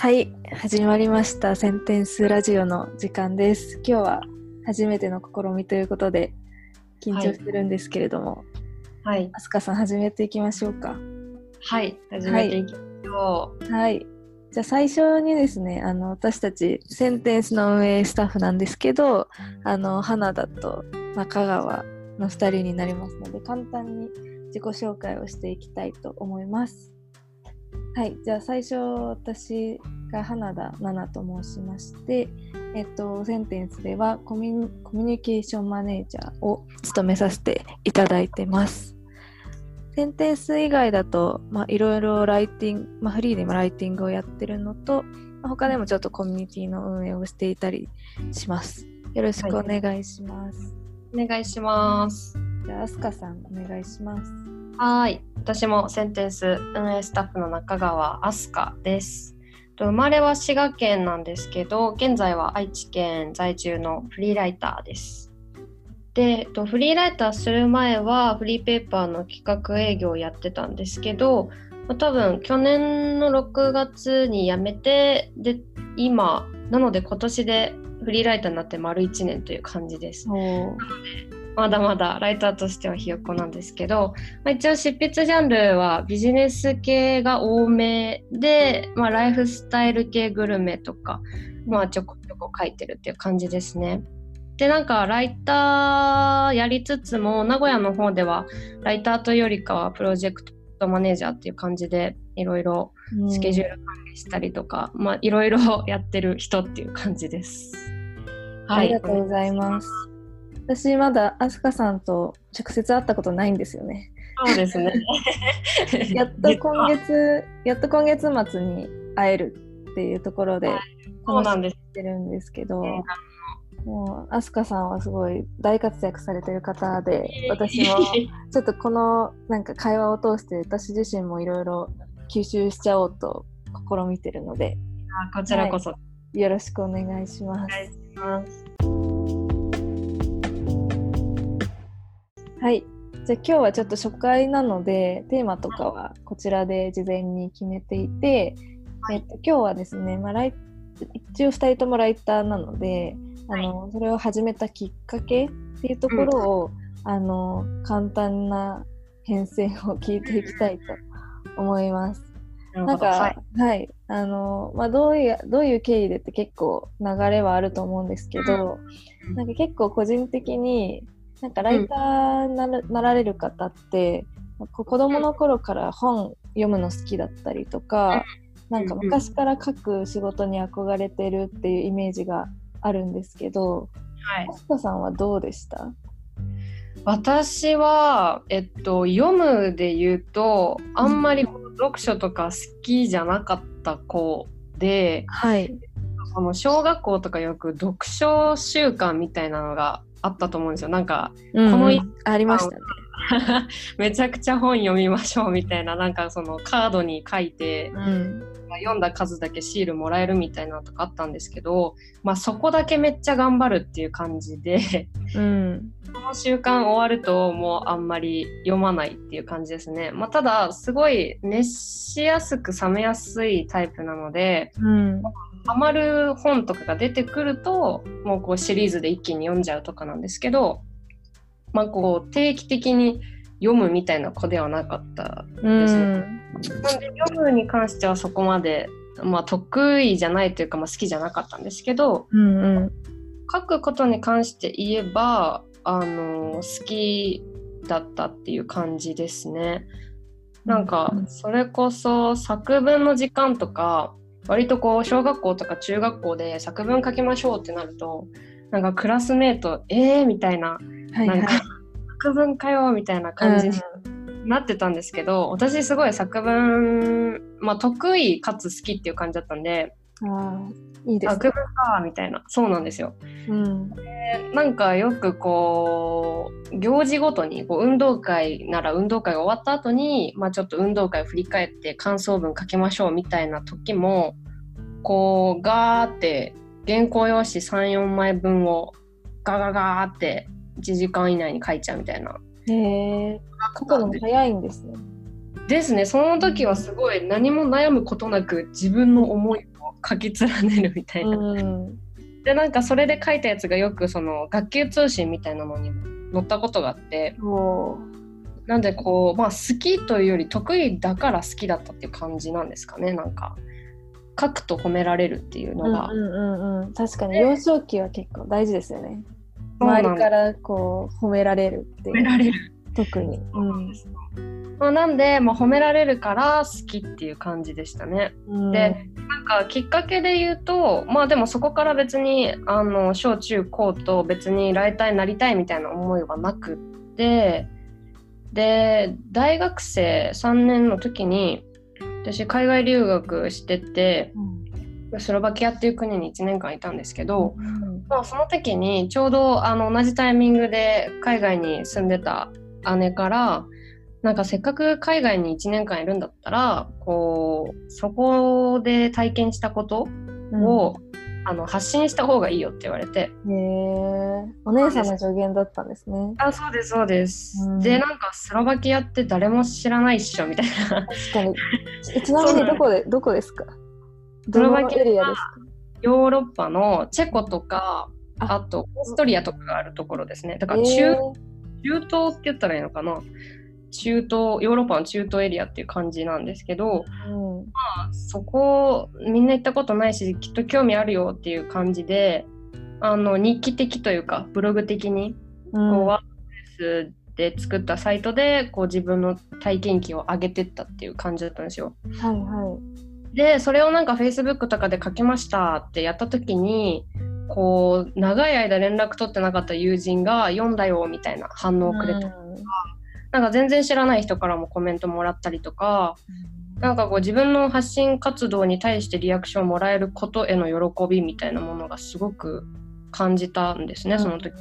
はい、始まりました。センテンスラジオの時間です。今日は初めての試みということで緊張してるんですけれども、はい。あすかさん始めていきましょうか。はい。始めていきましょう。はい。じゃあ最初にですね、あの私たちセンテンスの運営スタッフなんですけど、あの花田と中川の2人になりますので、簡単に自己紹介をしていきたいと思います。はい、じゃあ最初私が花田奈々と申しまして、えっと、センテンスではコミュニコミュニケーションマネージャーを務めさせていただいてます。センテンス以外だと、まあ、いろいろライティング、まあ、フリーでもライティングをやってるのと、まあ、他でもちょっとコミュニティの運営をしていたりします。よろしくお願いします。お願いします。じゃあ、あすかさんお願いします。はい。私もセンテンス運営スタッフの中川飛鳥です。と生まれは滋賀県なんですけど、現在は愛知県在住のフリーライターです。で、とフリーライターする前はフリーペーパーの企画営業をやってたんですけど、まあ多分去年の6月に辞めて、で、今、なので今年でフリーライターになって丸1年という感じです。おまだまだライターとしてはひよっこなんですけど、まあ、一応執筆ジャンルはビジネス系が多めで、まあ、ライフスタイル系グルメとか、まあ、ちょこちょこ書いてるっていう感じですね。でなんかライターやりつつも名古屋の方ではライターというよりかはプロジェクトマネージャーっていう感じでいろいろスケジュール管理したりとか、まあいろいろやってる人っていう感じです。ありがとうございます。私まだあすかさんと直接会ったことないんですよね。そうですね。やっと今月、やっと今月末に会えるっていうところでそうなんです。してるんですけど、もう、アスカさんはすごい大活躍されてる方で、私もちょっとこのなんか会話を通して私自身もいろいろ吸収しちゃおうと試みてるので、あこちらこそ。よろしくお願いします。はい。じゃあ今日はちょっと初回なので、テーマとかはこちらで事前に決めていて、えっと、今日はですね、まあ、ライ一応2人ともライターなので、あのそれを始めたきっかけっていうところを、あの簡単な編成を聞いていきたいと思います。ななんか、ははい。い、あの、まあ、どういう、どういう経緯でって結構流れはあると思うんですけど、うん。なんか結構個人的に、なんかライターなら,、なられる方って、こ子供の頃から本読むの好きだったりとか、なんか昔から書く仕事に憧れてるっていうイメージがあるんですけど、はい。あすかさんはどうでした？私は、えっと、読むで言うとあんまり読書とか好きじゃなかった子ではい。その小学校とかよく読書習慣みたいなのがあったと思うんですよ。なんかこのありましたね。めちゃくちゃ本読みましょうみたいななんかそのカードに書いてうん。読んだ数だけシールもらえるみたいなのとかあったんですけど、まあ、そこだけめっちゃ頑張るっていう感じでうん。この習慣終わるともうあんまり読まないっていう感じですね。まあ、ただすごい熱しやすく冷めやすいタイプなのでうん。ハマる本とかが出てくるともうこうシリーズで一気に読んじゃうとかなんですけど、まあ、こう定期的に読むみたいな子ではなかったですね。うん。なんで読むに関してはそこまで、まあ、得意じゃないというか、まあ、好きじゃなかったんですけどうん。うん。書くことに関して言えばあの好きだったっていう感じですね。なんかうんそれこそ作文の時間とか割とこう小学校とか中学校で作文書きましょうってなるとなんかクラスメート「えー!」みたいななんか。作文かよみたいな感じになってたんですけど、私すごい作文、まあ、得意かつ好きっていう感じだったんでああ、いいです作文かみたいなそうなんですよ。うん。でなんかよくこう行事ごとにこう運動会なら運動会が終わった後に、まあ、ちょっと運動会を振り返って感想文書きましょうみたいな時もこうガーって原稿用紙34枚分をガガガーって1時間以内に書いちゃうみたいな。へえ、書くのも早いんですね。ですねその時はすごい何も悩むことなく自分の思いを書き連ねるみたいな。うん。でなんかそれで書いたやつがよくその学級通信みたいなのにも載ったことがあって。なんでこうまあ好きというより得意だから好きだったっていう感じなんですかね。なんか書くと褒められるっていうのが、うんうんうんうん、確かに幼少期は結構大事ですよね。周りからこう褒められるっていう。褒められる。特に。うんまあ、なんで、まあ、褒められるから好きっていう感じでしたね。うん、でなんかきっかけで言うとまあでもそこから別にあの小中高と別にライターになりたいみたいな思いはなくってで大学生3年の時に私海外留学しててうん。スロバキアっていう国に1年間いたんですけど、うん。まあ、その時にちょうどあの同じタイミングで海外に住んでた姉からなんかせっかく海外に1年間いるんだったらこうそこで体験したことを、あの発信した方がいいよって言われて。へえお姉さんの助言だったんですね。あそうですそうです、うん。でなんかスロバキアって誰も知らないっしょみたいな。確かに。ちちなみにどこでどこですか？スロバキアどのエリアですか？ヨーロッパのチェコとかあ。あとオーストリアとかがあるところですね。だからえ中,、ー。中東って言ったらいいのかな中東ヨーロッパの中東エリアっていう感じなんですけどうん。そこみんな行ったことないしきっと興味あるよっていう感じであの日記的というかブログ的にうん。こうワードプレスで作ったサイトでこう自分の体験記を上げてったっていう感じだったんですよ。はいはでそれをなんか Facebook とかで書きましたってやった時にこう長い間連絡取ってなかった友人が読んだよみたいな反応をくれて、なんか全然知らない人からもコメントもらったりとかなんかこう自分の発信活動に対してリアクションをもらえることへの喜びみたいなものがすごく感じたんですね、その時。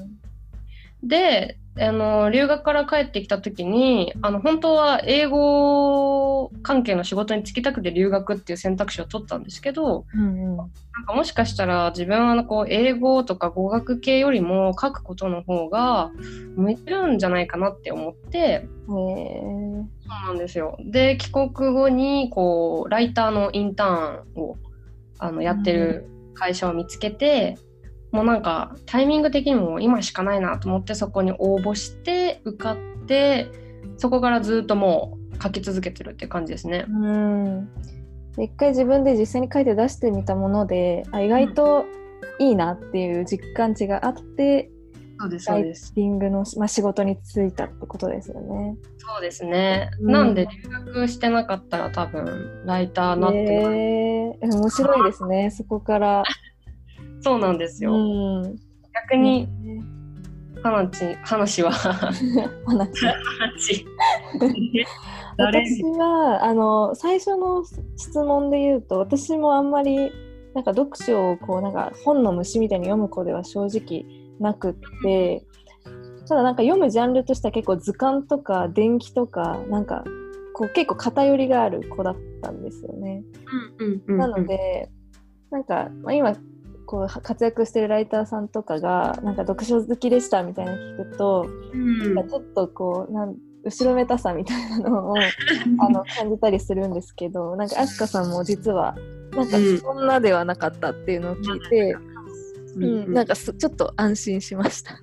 であの留学から帰ってきた時にあの本当は英語関係の仕事に就きたくて留学っていう選択肢を取ったんですけどうんうん。なんかもしかしたら自分はこう英語とか語学系よりも書くことの方が向いてるんじゃないかなって思ってそうなんですよ。で帰国後にこうライターのインターンをあのやってる会社を見つけて、もうなんかタイミング的にも今しかないなと思ってそこに応募して受かってそこからずっともう書き続けてるって感じですね。うんで一回自分で実際に書いて出してみたものであ意外といいなっていう実感値があって、そうですライティングの、まあ、仕事に就いたってことですよね。そうですね。うんなんで留学してなかったら多分ライターなってえ面白いですねそこから。そうなんですよ。うん、逆に話話は 話 私はあの最初の質問で言うと私もあんまりなんか読書をこうなんか本の虫みたいに読む子では正直なくってただなんか読むジャンルとしては結構図鑑とか伝記とかなんかこう結構偏りがある子だったんですよね。なのでなんか、まあ、今こう活躍してるライターさんとかがなんか読書好きでしたみたいなの聞くとうん。なんかちょっとこうなん後ろめたさみたいなのを あの感じたりするんですけどなんか飛鳥さんも実はなんかうん。そんなではなかったっていうのを聞いて、うん。うんなんかすちょっと安心しました。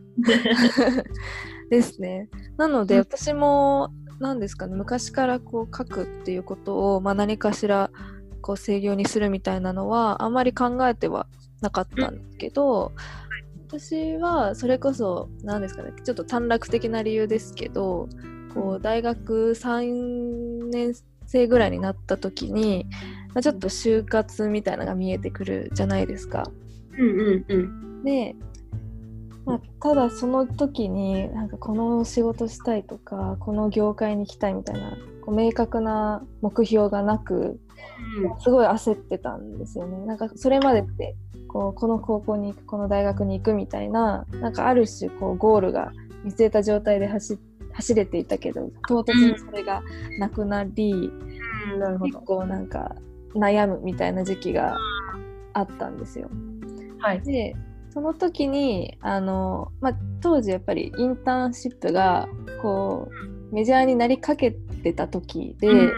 ですね。なのでうん。私も何ですかね昔からこう書くっていうことを、まあ、何かしらこう制御にするみたいなのはあんまり考えてはなかったんですけど、私はそれこそ何ですかねちょっと短絡的な理由ですけどこう大学3年生ぐらいになった時に、まあ、ちょっと就活みたいなのが見えてくるじゃないですか。うんうんうんで、まあ、ただその時になんかこの仕事したいとかこの業界に行きたいみたいなこう明確な目標がなくすごい焦ってたんですよね。なんかそれまでってこうこの高校に行くこの大学に行くみたいななんかある種こうゴールが見据えた状態で走走れていたけど唐突にそれがなくなり、うんなるほ結ど。構なんか悩むみたいな時期があったんですよ。はい。でその時にあの、まあ、当時やっぱりインターンシップがこうメジャーになりかけてた時で,、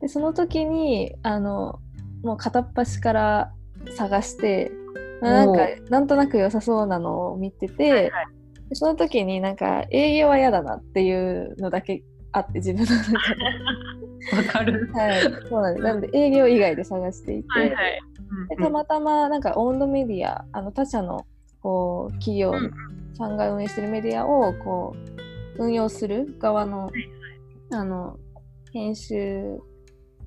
でその時にあのもう片っ端から探してなんかなんとなく良さそうなのを見てて、はいはい、その時になんか営業は嫌だなっていうのだけあって自分の中で。わかる。はい、そうなんです。なんで営業以外で探していて、はいはい。うんうん、でたまたまなんかオウンドメディア、あの他社のこう企業さんが運営してるメディアをこう運用する側の、あの編集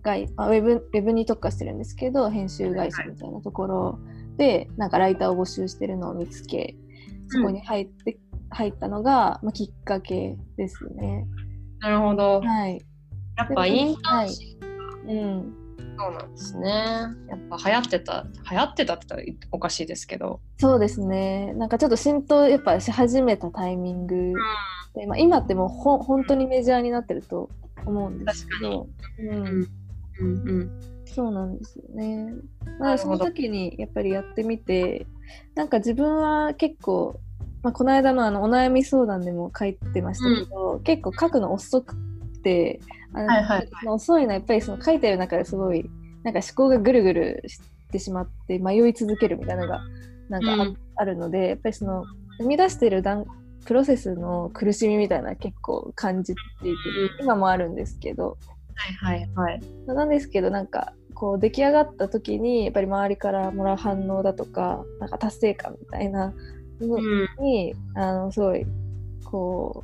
会あウェブウェブに特化してるんですけど編集会社みたいなところでなんかライターを募集してるのを見つけそこに入って、うん、入ったのが、まあ、きっかけですね。なるほど。はい。やっぱインターンシップ、はい、うん。そうなんですね。やっぱ流行ってた、流行ってたって言ったらおかしいですけど。そうですね。なんかちょっと浸透やっぱし始めたタイミングで、うん、まあ、今ってもうほ本当にメジャーになってると思うんですけど。うん。うんうん。そうなんですよね。まあ、その時にやっぱりやってみて、なんか自分は結構、まあ、この間のあのお悩み相談でも書いてましたけど、うん、結構書くの遅くて、あの、はいはい、遅いのはやっぱりその書いてる中ですごいなんか思考がぐるぐるしてしまって迷い続けるみたいなのがなんかあうん、あるのでやっぱりその生み出してる段プロセスの苦しみみたいな結構感じていて、今もあるんですけど、はいはい。はい、なんですけどなんかこう出来上がった時にやっぱり周りからもらう反応だとかなんか達成感みたいなのに、うん、あのすごいこ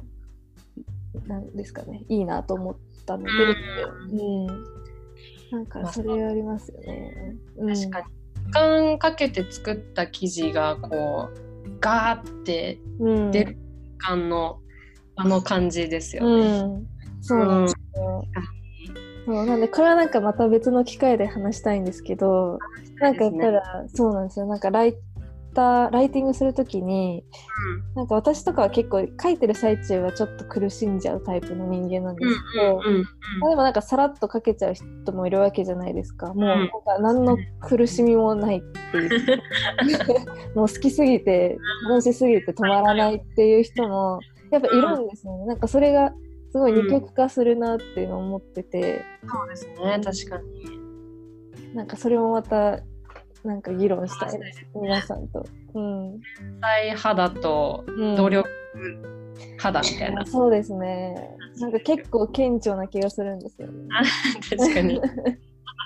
うなんですかねいいなと思ったので、うん、うん。なんかそれありますよね。確かに。時間かけて作った生地がこうガーって出る感の、うん、あの感じですよね。うん、そうなんですよ。そうなんでこれはなんかまた別の機会で話したいんですけど、なんかやっぱりそうなんですよ。なんかライタライティングするときに、うん、なんか私とかは結構書いてる最中はちょっと苦しんじゃうタイプの人間なんですけど、うんうん、でもなんかさらっと書けちゃう人もいるわけじゃないですか。もうなんか何の苦しみもないっていう。もう好きすぎて楽しすぎて止まらないっていう人もやっぱいるんですよね、なんかそれがすごい二極化するなっていうのを思ってて、そうですね確かになんかそれもまたなんか議論したいです、皆さんと。うん。天才肌と努力肌みたいな、うん、そうですね。なんか結構顕著な気がするんですよね。確かに。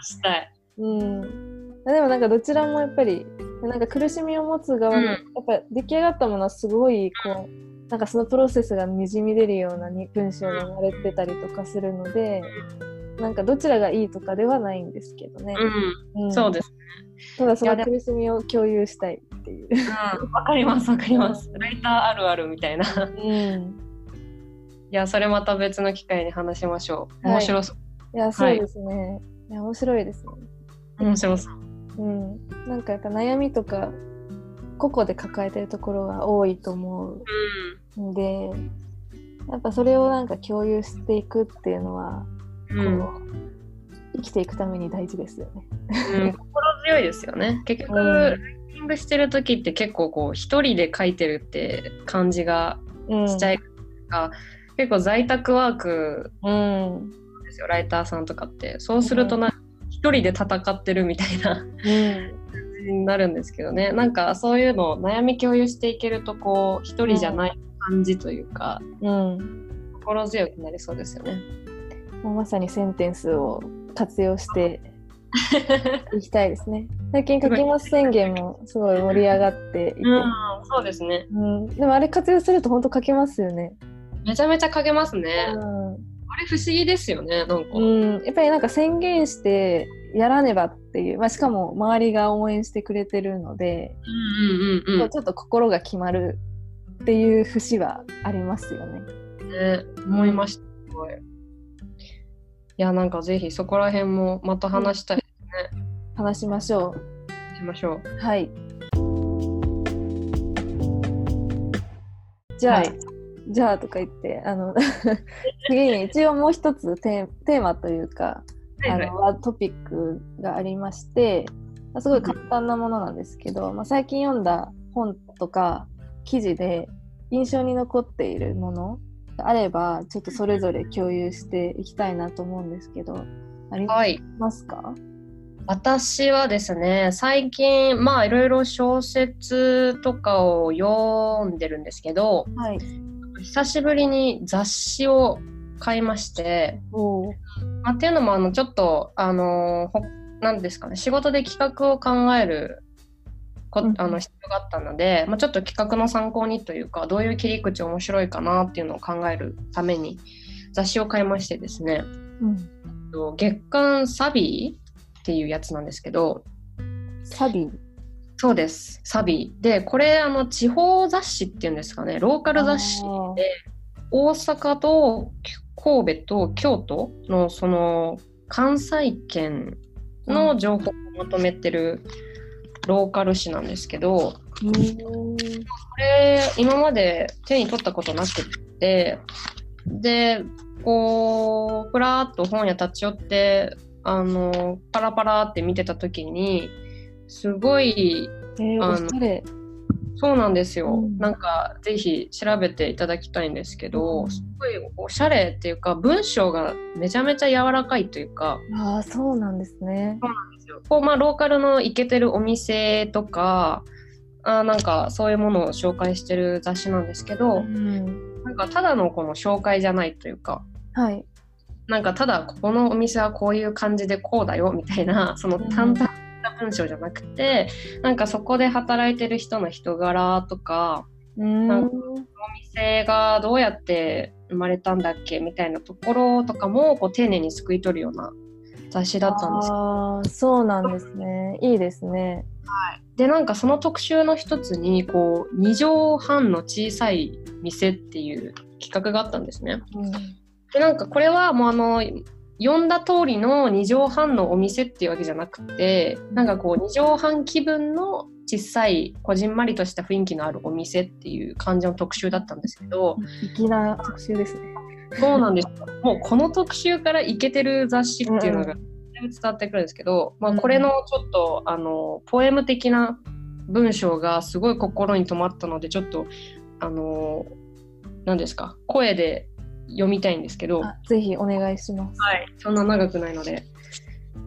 したい。うん。でもなんかどちらもやっぱりなんか苦しみを持つ側も、うん、やっぱ出来上がったものはすごいこうなんかそのプロセスがにじみ出るような文章が生まれてたりとかするので、なんかどちらがいいとかではないんですけどね。うん、うん、そうですね。ただその苦しみを共有したいっていう。わ、うん、かりますわかります。ライターあるあるみたいな。うん。いやそれまた別の機会に話しましょう。面白そう。い、やそうですね。はい、いや面白いですね。面白そう。うん。なんかやっぱ悩みとか個々で抱えてるところが多いと思うんで、やっぱそれをなんか共有していくっていうのはこう生きていくために大事ですよね。うん、心強いですよね。結局、ライティングしてる時って結構こう一人で書いてるって感じがしちゃいが、うん、結構在宅ワークですよ、ライターさんとかって。そうするとなんか一人で戦ってるみたいな、になるんですけどね。なんかそういうのを悩み共有していけるとこう一人じゃない感じというか、うん、心強くなりそうですよね。もうまさにセンテンスを活用して いきたいですね。最近書きます宣言もすごい盛り上がっていて、うん、そうですね、うん、でもあれ活用すると本当書けますよね。めちゃめちゃ書けますね。うん、あれ不思議ですよねなんか、うん、やっぱりなんか宣言してやらねばっていう、まあ、しかも周りが応援してくれてるので、うんうんうん、ちょっと心が決まるっていう節はありますよね。ね思いました。すごいいや、なんかぜひそこら辺もまた話したいですね。話しましょう。しましょう。はい。じゃあ、はい、じゃあとか言って、あの 次に一応もう一つテーマというか、はいはい、あのトピックがありまして、すごい簡単なものなんですけど、まあ、最近読んだ本とか記事で印象に残っているものあればちょっとそれぞれ共有していきたいなと思うんですけどありますか、はい、私はですね最近まあいろいろ小説とかを読んでるんですけどはい。久しぶりに雑誌を買いまして、おまあ、っていうのもあのちょっとあのほなんですかね仕事で企画を考えるこうんあの必要があったので、まあ、ちょっと企画の参考にというかどういう切り口面白いかなっていうのを考えるために雑誌を買いましてですねうん。と月刊サビーっていうやつなんですけどサビ？そうですサビーでこれあの地方雑誌っていうんですかねローカル雑誌で大阪と神戸と京都のその関西圏の情報をまとめてるローカル誌なんですけど、うん。これ今まで手に取ったことなくってでこうふらーっと本屋立ち寄ってあのパラパラって見てた時にすごいえー、あのおしゃれ。そうなんですよ、うんなんかぜひ調べていただきたいんですけど、うんすごいおしゃれっていうか文章がめちゃめちゃ柔らかいというかああ、そうなんですね。こう、まあ、ローカルのイケてるお店とかあなんかそういうものを紹介してる雑誌なんですけど、うん。なんかただのこの紹介じゃないというかはい。なんかただここのお店はこういう感じでこうだよみたいなその淡々な文章じゃなくて、なんかそこで働いてる人の人柄とかうん。なんお店がどうやって生まれたんだっけみたいなところとかもこう丁寧にすくい取るような雑誌だったんですよああ、そうなんですね。いいですね。でなんかその特集の一つにこう2畳半の小さい店っていう企画があったんですね。うん。でなんかこれはもうあの読んだ通りの2畳半のお店っていうわけじゃなくてなんかこう2畳半気分の小さいこじんまりとした雰囲気のあるお店っていう感じの特集だったんですけど粋な特集ですね。そうなんですよ。もうこの特集からイケてる雑誌っていうのが伝わってくるんですけど、まあ、これのちょっとあのポエム的な文章がすごい心に留まったのでちょっとあの何ですか声で読みたいんですけど、あぜひお願いします。はい、そんな長くないので。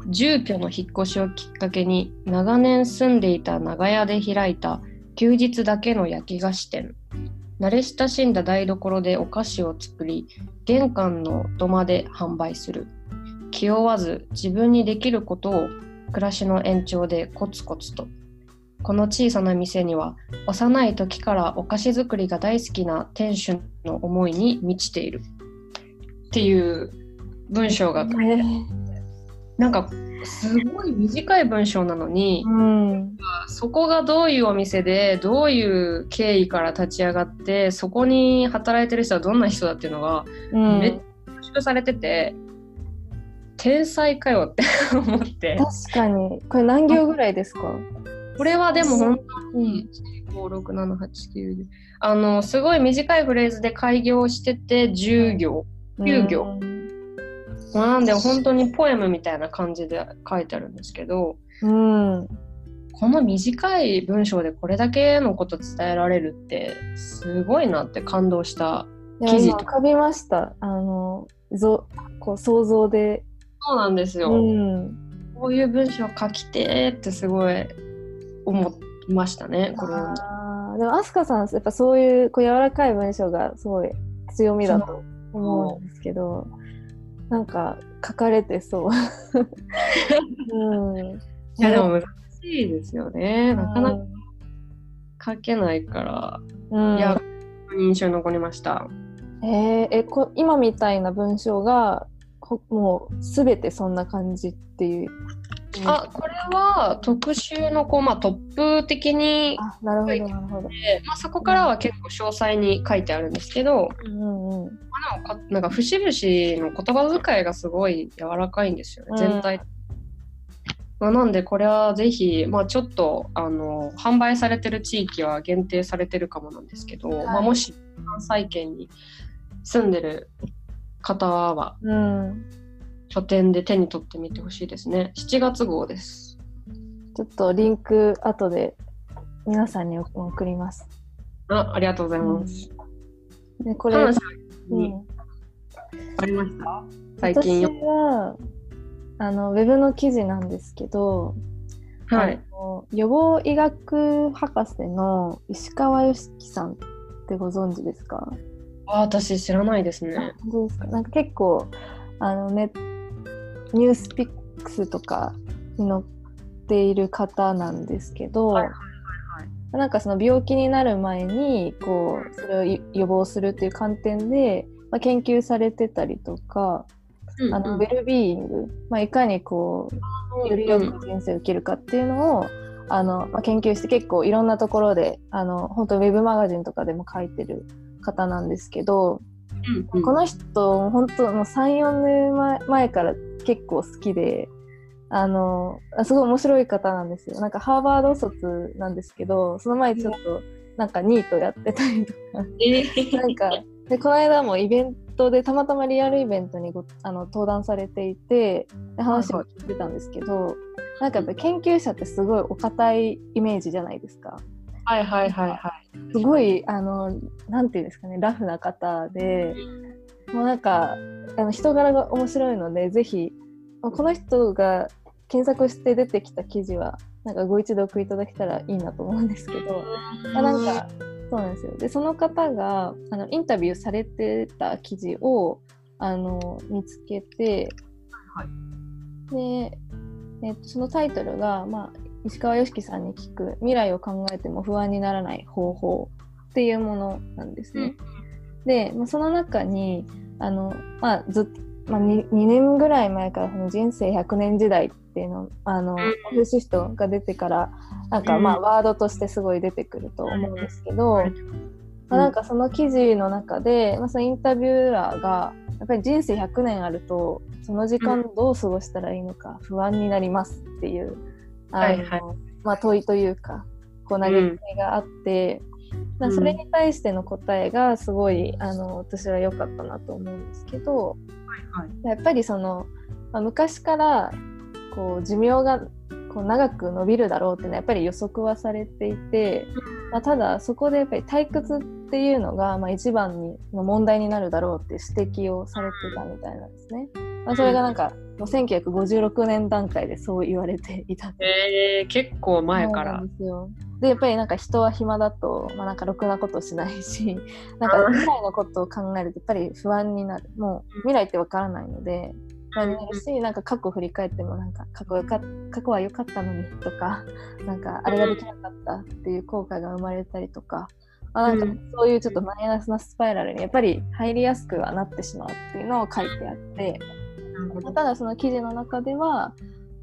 住居の引っ越しをきっかけに長年住んでいた長屋で開いた休日だけの焼き菓子店。慣れ親しんだ台所でお菓子を作り玄関の土間で販売する。気負わず自分にできることを暮らしの延長でコツコツとこの小さな店には幼い時からお菓子作りが大好きな店主の思いに満ちているっていう文章がえーなんかすごい短い文章なのにうん。そこがどういうお店でどういう経緯から立ち上がってそこに働いてる人はどんな人だっていうのがうん。めっ凝縮されてて天才かよって 思って確かに。これ何行ぐらいですか？これはでも本当うに56789あのすごい短いフレーズで開業してて10行9行なんで本当にポエムみたいな感じで書いてあるんですけどうん。うん。この短い文章でこれだけのこと伝えられるってすごいなって感動した記事と今浮かびました。あの、ぞこう想像で。そうなんですよ、うん。こういう文章書きてーってすごい思いましたねこれをあーでも飛鳥さんやっぱそういうこう柔らかい文章がすごい強みだと思うんですけどなんか書かれてそう。うん、いやでも難しいですよね。なかなか書けないから、うん、いや印象に残りました。えーえこ今みたいな文章がほもうすべてそんな感じっていう。あこれは特集のこう、まあ、トップ的にあなるほどなるほど。で、まあ、そこからは結構詳細に書いてあるんですけど、うんうんまなんか節々の言葉遣いがすごい柔らかいんですよね、うん。全体。まあ、なんでこれはぜひ、まあ、ちょっとあの販売されてる地域は限定されてるかもなんですけど、はい。まあ、もし関西圏に住んでる方はうん、書店で手に取ってみてほしいですね。7月号です。ちょっとリンク後で皆さんに送ります。あありがとうございます、でこれ、話うんにありました？最近私よはあのウェブの記事なんですけど、はい。予防医学博士の石川良樹さんってご存知ですか？あ、私知らないですね。本当ですか？なんか結構あのネニュースピックスとかに載っている方なんですけど、はいなんかその病気になる前にこうそれをい予防するっていう観点で、まあ、研究されてたりとか、うんあのウェルビーイング、まあ、いかにこうよりよく人生を生きるかっていうのをあの、まあ、研究して結構いろんなところであの本当ウェブマガジンとかでも書いてる方なんですけど、うんこの人本当もう34年前前から結構好きであのあすごい面白い方なんですよなんかハーバード卒なんですけどその前ちょっとなんかニートやってたりとかえーなんかでこの間もイベントでたまたまリアルイベントにごあの登壇されていてで話を聞いてたんですけど、なんかやっぱり研究者ってすごいお堅いイメージじゃないですか。はいはいはいはい。すごいあのなんていうんですかねラフな方でもうなんかあの人柄が面白いのでぜひこの人が検索して出てきた記事はなんかご一読いただけたらいいなと思うんですけど、まあ、なんかそうなんですよ。でその方があのインタビューされてた記事をあの見つけて、はいで、えっと、そのタイトルが、まあ、石川良樹さんに聞く未来を考えても不安にならない方法っていうものなんですね。で、まあ、その中にあの、まあ、ずまあ2、2年ぐらい前からその人生100年時代っていうのあのフーシストが出てからなんかまあうんワードとしてすごい出てくると思うんですけど、うんまあ、なんかその記事の中で、まあ、そのインタビュアーがやっぱり人生100年あるとその時間どう過ごしたらいいのか不安になりますっていう、あのはいはい。まあ、問いというかこう投げかけがあって、まあそれに対しての答えがすごいあの私は良かったなと思うんですけどはいやっぱりその、まあ、昔からこう寿命がこう長く伸びるだろうっていうのはやっぱり予測はされていて、まあ、ただそこでやっぱり退屈っていうのが、まあ、一番にの問題になるだろうっていう指摘をされてたみたいなんですね。まあ、それがなんかもう1956年段階でそう言われていたえー、結構前から。んですよ。でやっぱりなんか人は暇だと、まあ、なんかろくなことしないし なんか未来のことを考えるとやっぱり不安になるもう未来ってわからないので不安になるしなんか過去振り返ってもなんか過去よか過去は良かったのにとかなんかあれができなかったっていう後悔が生まれたりとか。まあ、なんかうんそういうちょっとマイナスなスパイラルにやっぱり入りやすくはなってしまうっていうのを書いてあって、まあただその記事の中では、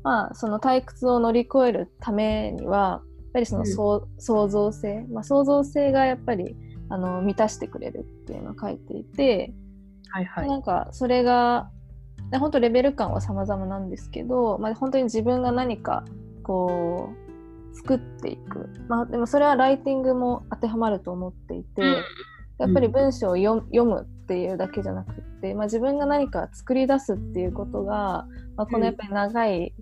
まあ、その退屈を乗り越えるためにはやっぱりその創造性、まあ、創造性がやっぱりあの満たしてくれるっていうのを書いていて、はいはい。なんかそれがで本当レベル感は様々なんですけど、まあ、本当に自分が何かこう作っていく、まあ、でもそれはライティングも当てはまると思っていて、やっぱり文章を読読むっていうだけじゃなくって、まあ、自分が何か作り出すっていうことが、まあ、このやっぱり長い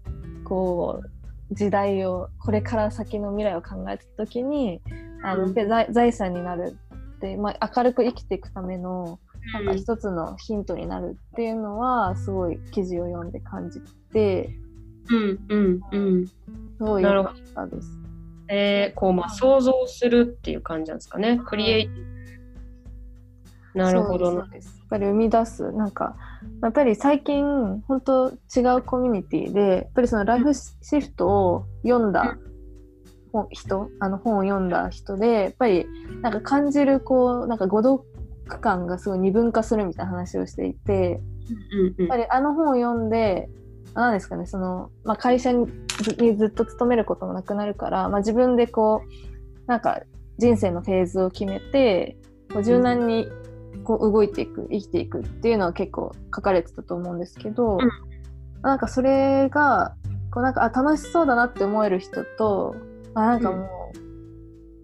こう時代をこれから先の未来を考えた時にあのうん財財産になるって、まあ、明るく生きていくためのなんか一つのヒントになるっていうのはすごい記事を読んで感じてうんうんうん。すごい良かったです。えー、こうまあ想像するっていう感じなんですかね。クリエイティブ。なるほど。なやっぱり生み出すなんかやっぱり最近本当違うコミュニティでやっぱりそのライフシフトを読んだ本人あの本を読んだ人でやっぱりなんか感じるこうなんか誤読感がすごい二分化するみたいな話をしていてやっぱりあの本を読んで何ですかねその、まあ、会社にずにずっと勤めることもなくなるから、まあ、自分でこうなんか人生のフェーズを決めてこう柔軟にこう動いていく生きていくっていうのは結構書かれてたと思うんですけど、うん。なんかそれがこうなんかあ楽しそうだなって思える人とあなんかも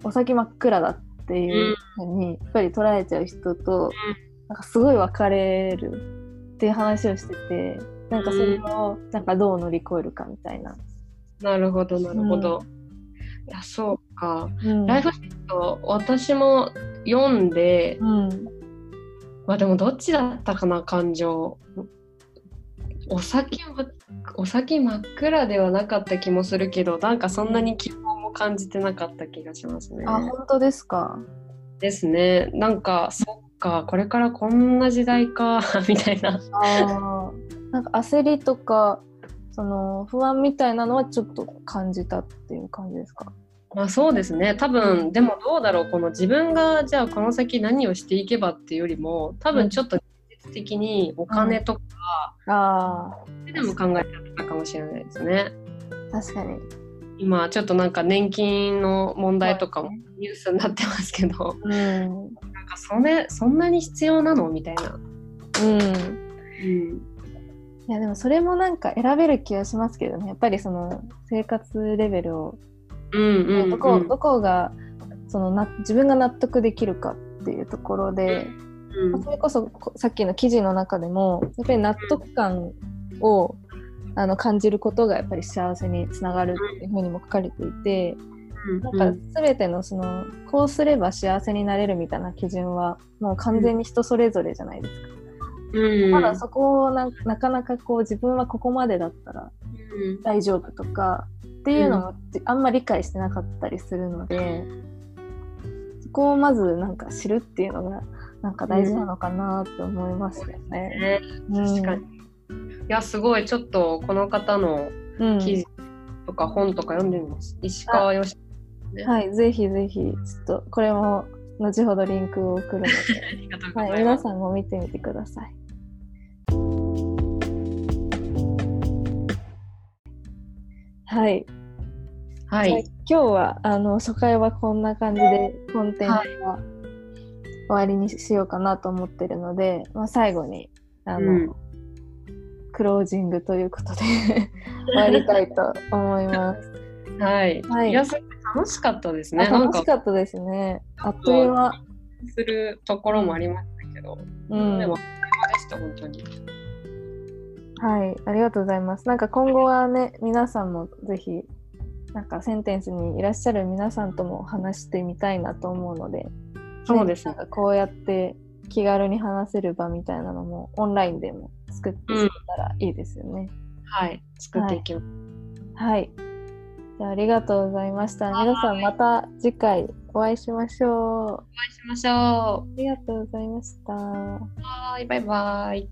う、お先真っ暗だっていうふうにやっぱり捉えちゃう人と、なんかすごい分かれるっていう話をしててなんかそれをなんかどう乗り越えるかみたいな。なるほどなるほど。いやそうか。うん。ライフシフト私も読んで、うんまあでもどっちだったかな感情。お先はお先真っ暗ではなかった気もするけどなんかそんなに希望も感じてなかった気がしますね。あ本当ですか？ですねなんかそっかこれからこんな時代か みたいな。あなんか焦りとかその不安みたいなのはちょっと感じたっていう感じですか？まあそうですね。多分でもどうだろう。この自分がじゃあこの先何をしていけばっていうよりも多分ちょっと現実的にお金とか、うん、あでも考えてたかもしれないですね。確かに。今ちょっとなんか年金の問題とかもニュースになってますけど、うん、なんかそれそんなに必要なのみたいな。うん、うん。いやでもそれもなんか選べる気がしますけどね。やっぱりその生活レベルを、どこどこがそのな自分が納得できるかっていうところで、うん、それこそさっきの記事の中でもやっぱり納得感をあの感じることがやっぱり幸せにつながるっていうふうにも書かれていて、なんか全てのそのこうすれば幸せになれるみたいな基準はもう完全に人それぞれじゃないですか。うん、まだそこをななかなかこう自分はここまでだったら大丈夫とかっていうのもあんまり理解してなかったりするので、そこをまずなんか知るっていうのがなんか大事なのかなって思いますよね。うん、確かに、いやすごい。ちょっとこの方の記事とか本とか読んでみます。石川よし、ね、はい。ぜひぜひ。ちょっとこれも後ほどリンクを送るので。はい、皆さんも見てみてください。はい。はい。今日はあの初回はこんな感じでコンテンツは終わりにしようかなと思ってるので、まあ、最後にあの、うん、クロージングということで 終わりたいと思います。はい。はい、いや楽しかったですね。楽しかったですね。あっという間。するところもありましたけど、うん、でもあっという間でした本当に。はい、ありがとうございます。なんか今後はね、皆さんもぜひ、なんかセンテンスにいらっしゃる皆さんとも話してみたいなと思うので、そうですね。なんかこうやって気軽に話せる場みたいなのもオンラインでも作っていけたらいいですよね。うん、はい、作っていきます。はい。じゃあありがとうございました。皆さんまた次回お会いしましょう。お会いしましょう。ありがとうございました。はい、バイバイ。